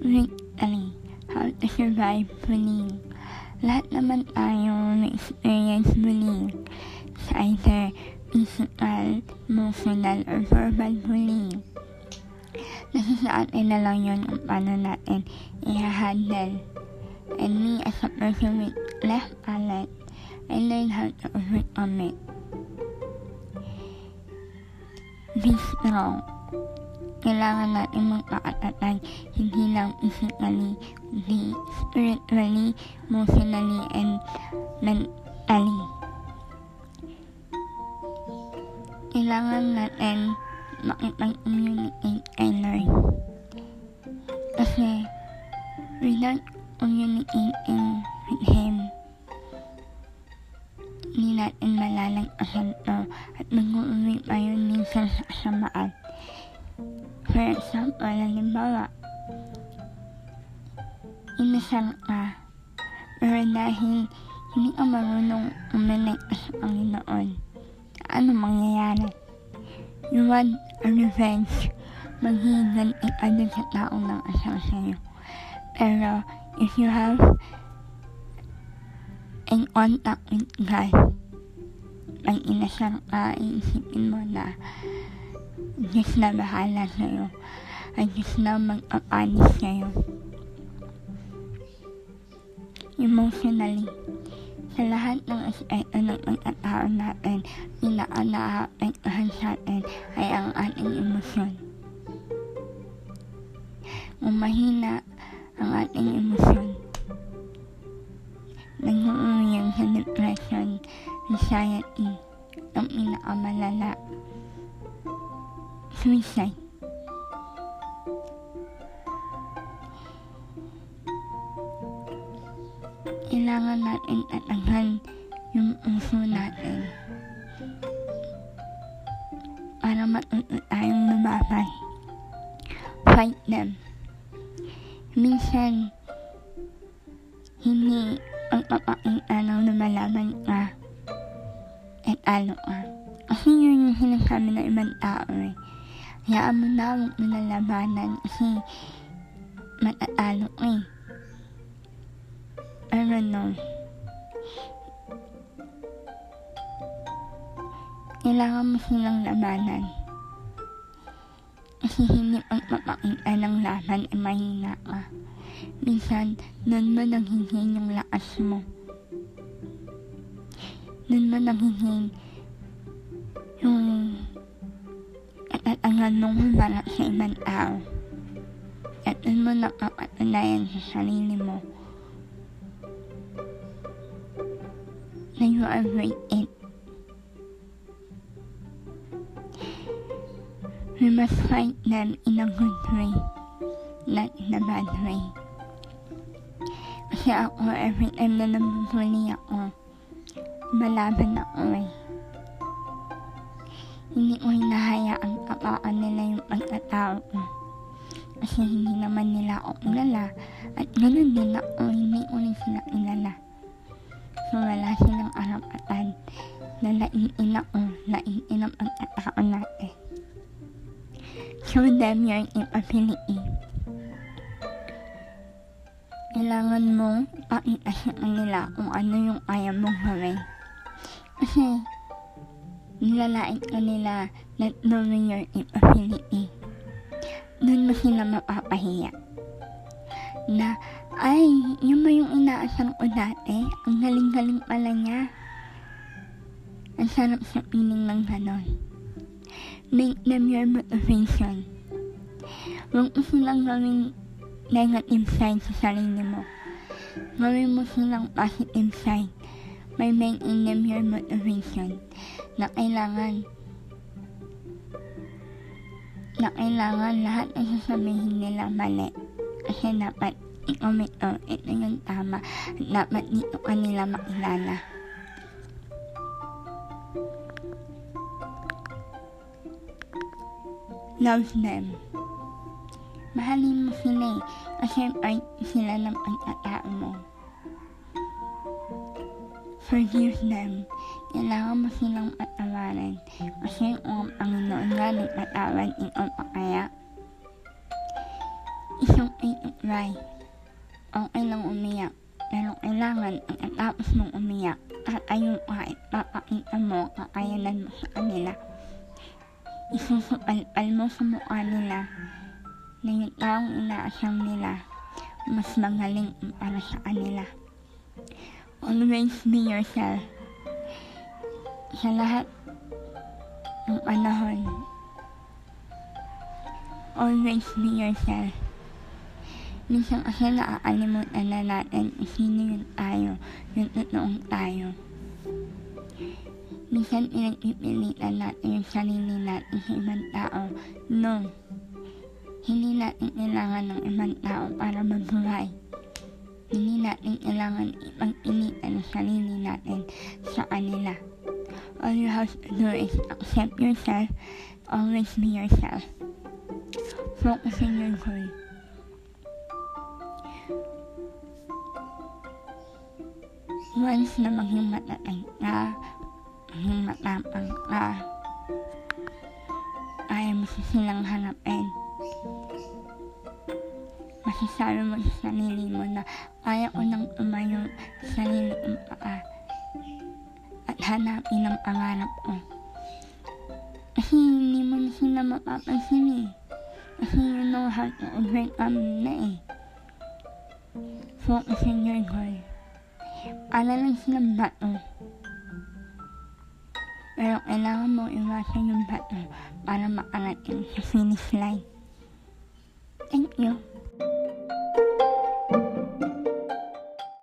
Victory, How to Survive Bullying. Lahat naman tayo na-experience bullying sa either physical, emotional, or verbal bullying. Nasa sa atin na lang yun kung paano natin i-handle. And me, as a person with left palate, I learned how to overcome it. Be strong. Kailangan natin magpakatatag hindi lang physically, kundi spiritually, emotionally, and mentally. Kailangan natin makipag-communicate kay Lord. Kasi, without communicating with Him, hindi natin malalagpasan to at mag-uwi pa yun minsan sa kasamaan. For example, halimbawa, inasal ka, pero dahil hindi ka marunong uminig sa Panginoon, ano mangyayari? You want a revenge, maghihiganti ka dun sa taong nang asal sa'yo. Pero, if you have in contact with God, pag inasal ka, iisipin mo na Diyos na bahala sa'yo. At Diyos na mag-apanis sa'yo. Emotionally, sa lahat ng aspeto ng pagkatao natin, pinaka naaapektuhan sa atin ay ang ating emosyon. Kung mahina ang ating emosyon, nag-uuyang sa depression, anxiety, ang pinakamalala, suicide. Kailangan natin tatanghan yung puso natin para matuto tayong lumabay. Fight them. Minsan, hindi pagpapakita ng lumalaban ka at talo ka. Kasi yun yung sinasabi ng ibang tao eh. Hayaan mo na huwag mo na labanan kasi matatalo ka eh. Pero no. Kailangan mo silang labanan. Kasi hindi pagpapakita ng laban ay mahina ka. Minsan, nun mo naghihin yung lakas mo. Nun mo naghihin yung katatangan mong humarap sa ibang tao. At nun mo nakapatunayan sa sarili mo na you are worth it. We must fight them in a good way, not in a bad way. Kasi ako, every time na nabubuli ako, malaban ako eh. Hindi ko hinahayaang kapaan nila yung pagkatao ko. Kasi hindi naman nila ako kilala. At ganun din ako, hindi ko rin sila kilala. So wala silang arapatan na naiin ako, naiin ang pagkatao natin. Show them your capability. Kailangan mong pakita sa kanila kung ano yung kaya mong gawin. Kasi, nilalait ka nila not knowing your capability. Doon mo sila mapapahiya. Na, ay, yun ba yung inaasar ko dati? Ang galing-galing pala niya. Ang sarap sa piling ng ganon. Make them your motivation. Huwag mo silang gawing negative side sa sarili mo. Gawin mo silang positive side by making them your motivation na kailangan na kailangan lahat ng sasabihin nila mali. Kasi dapat ikaw ito, ito yung tama. At dapat dito ka nila makilala. Love them. Mahalin mo sila eh. Kasi part sila ng pagkatao mo. Forgive them. Kailangan mo silang patawaran. Kasi ang Panginoon nga nagpatawad, ikaw pa kaya? isang itutry. Okay lang umiyak, pero kailangan ang atapos mong umiyak, tatayo ka at papakita mo kakayanan mo sa kanila. Isusupalpal mo sa mukha nila na yung taong inaasam nila mas magaling para sa kanila. Always be yourself. Sa lahat ng panahon, always be yourself. Minsan kasi nakakalimutan na natin sino yung tayo, yung totoong tayo. Minsan pinagpipilitan natin yung sarili natin sa ibang tao. No. Hindi natin kailangan ng ibang tao para mabuhay. Hindi natin kailangan ipagpilitan ang sarili natin sa kanila. All you have to do is accept yourself, always be yourself. Focus on your goal. Once na maging matatag ka, maging matapang ka, kaya mo silang hanapin. Masasabi mo sa sarili mo na kaya ko nang tumayo sa sarili kong paa at hanapin ang pangarap ko. Kasi hindi mo na sila mapapansin eh. Kasi you know how to overcome na eh. Focus on your goal. Ala lang silang bato. Pero kailangan mo iwasan yung bato para makarating sa finish line. Thank you.